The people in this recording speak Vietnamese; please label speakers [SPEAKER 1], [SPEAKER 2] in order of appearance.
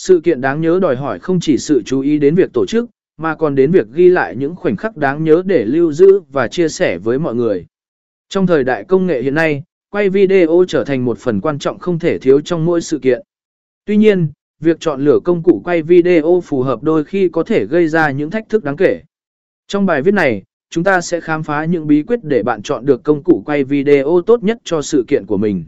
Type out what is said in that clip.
[SPEAKER 1] Sự kiện đáng nhớ đòi hỏi không chỉ sự chú ý đến việc tổ chức, mà còn đến việc ghi lại những khoảnh khắc đáng nhớ để lưu giữ và chia sẻ với mọi người. Trong thời đại công nghệ hiện nay, quay video trở thành một phần quan trọng không thể thiếu trong mỗi sự kiện. Tuy nhiên, việc chọn lựa công cụ quay video phù hợp đôi khi có thể gây ra những thách thức đáng kể. Trong bài viết này, chúng ta sẽ khám phá những bí quyết để bạn chọn được công cụ quay video tốt nhất cho sự kiện của mình.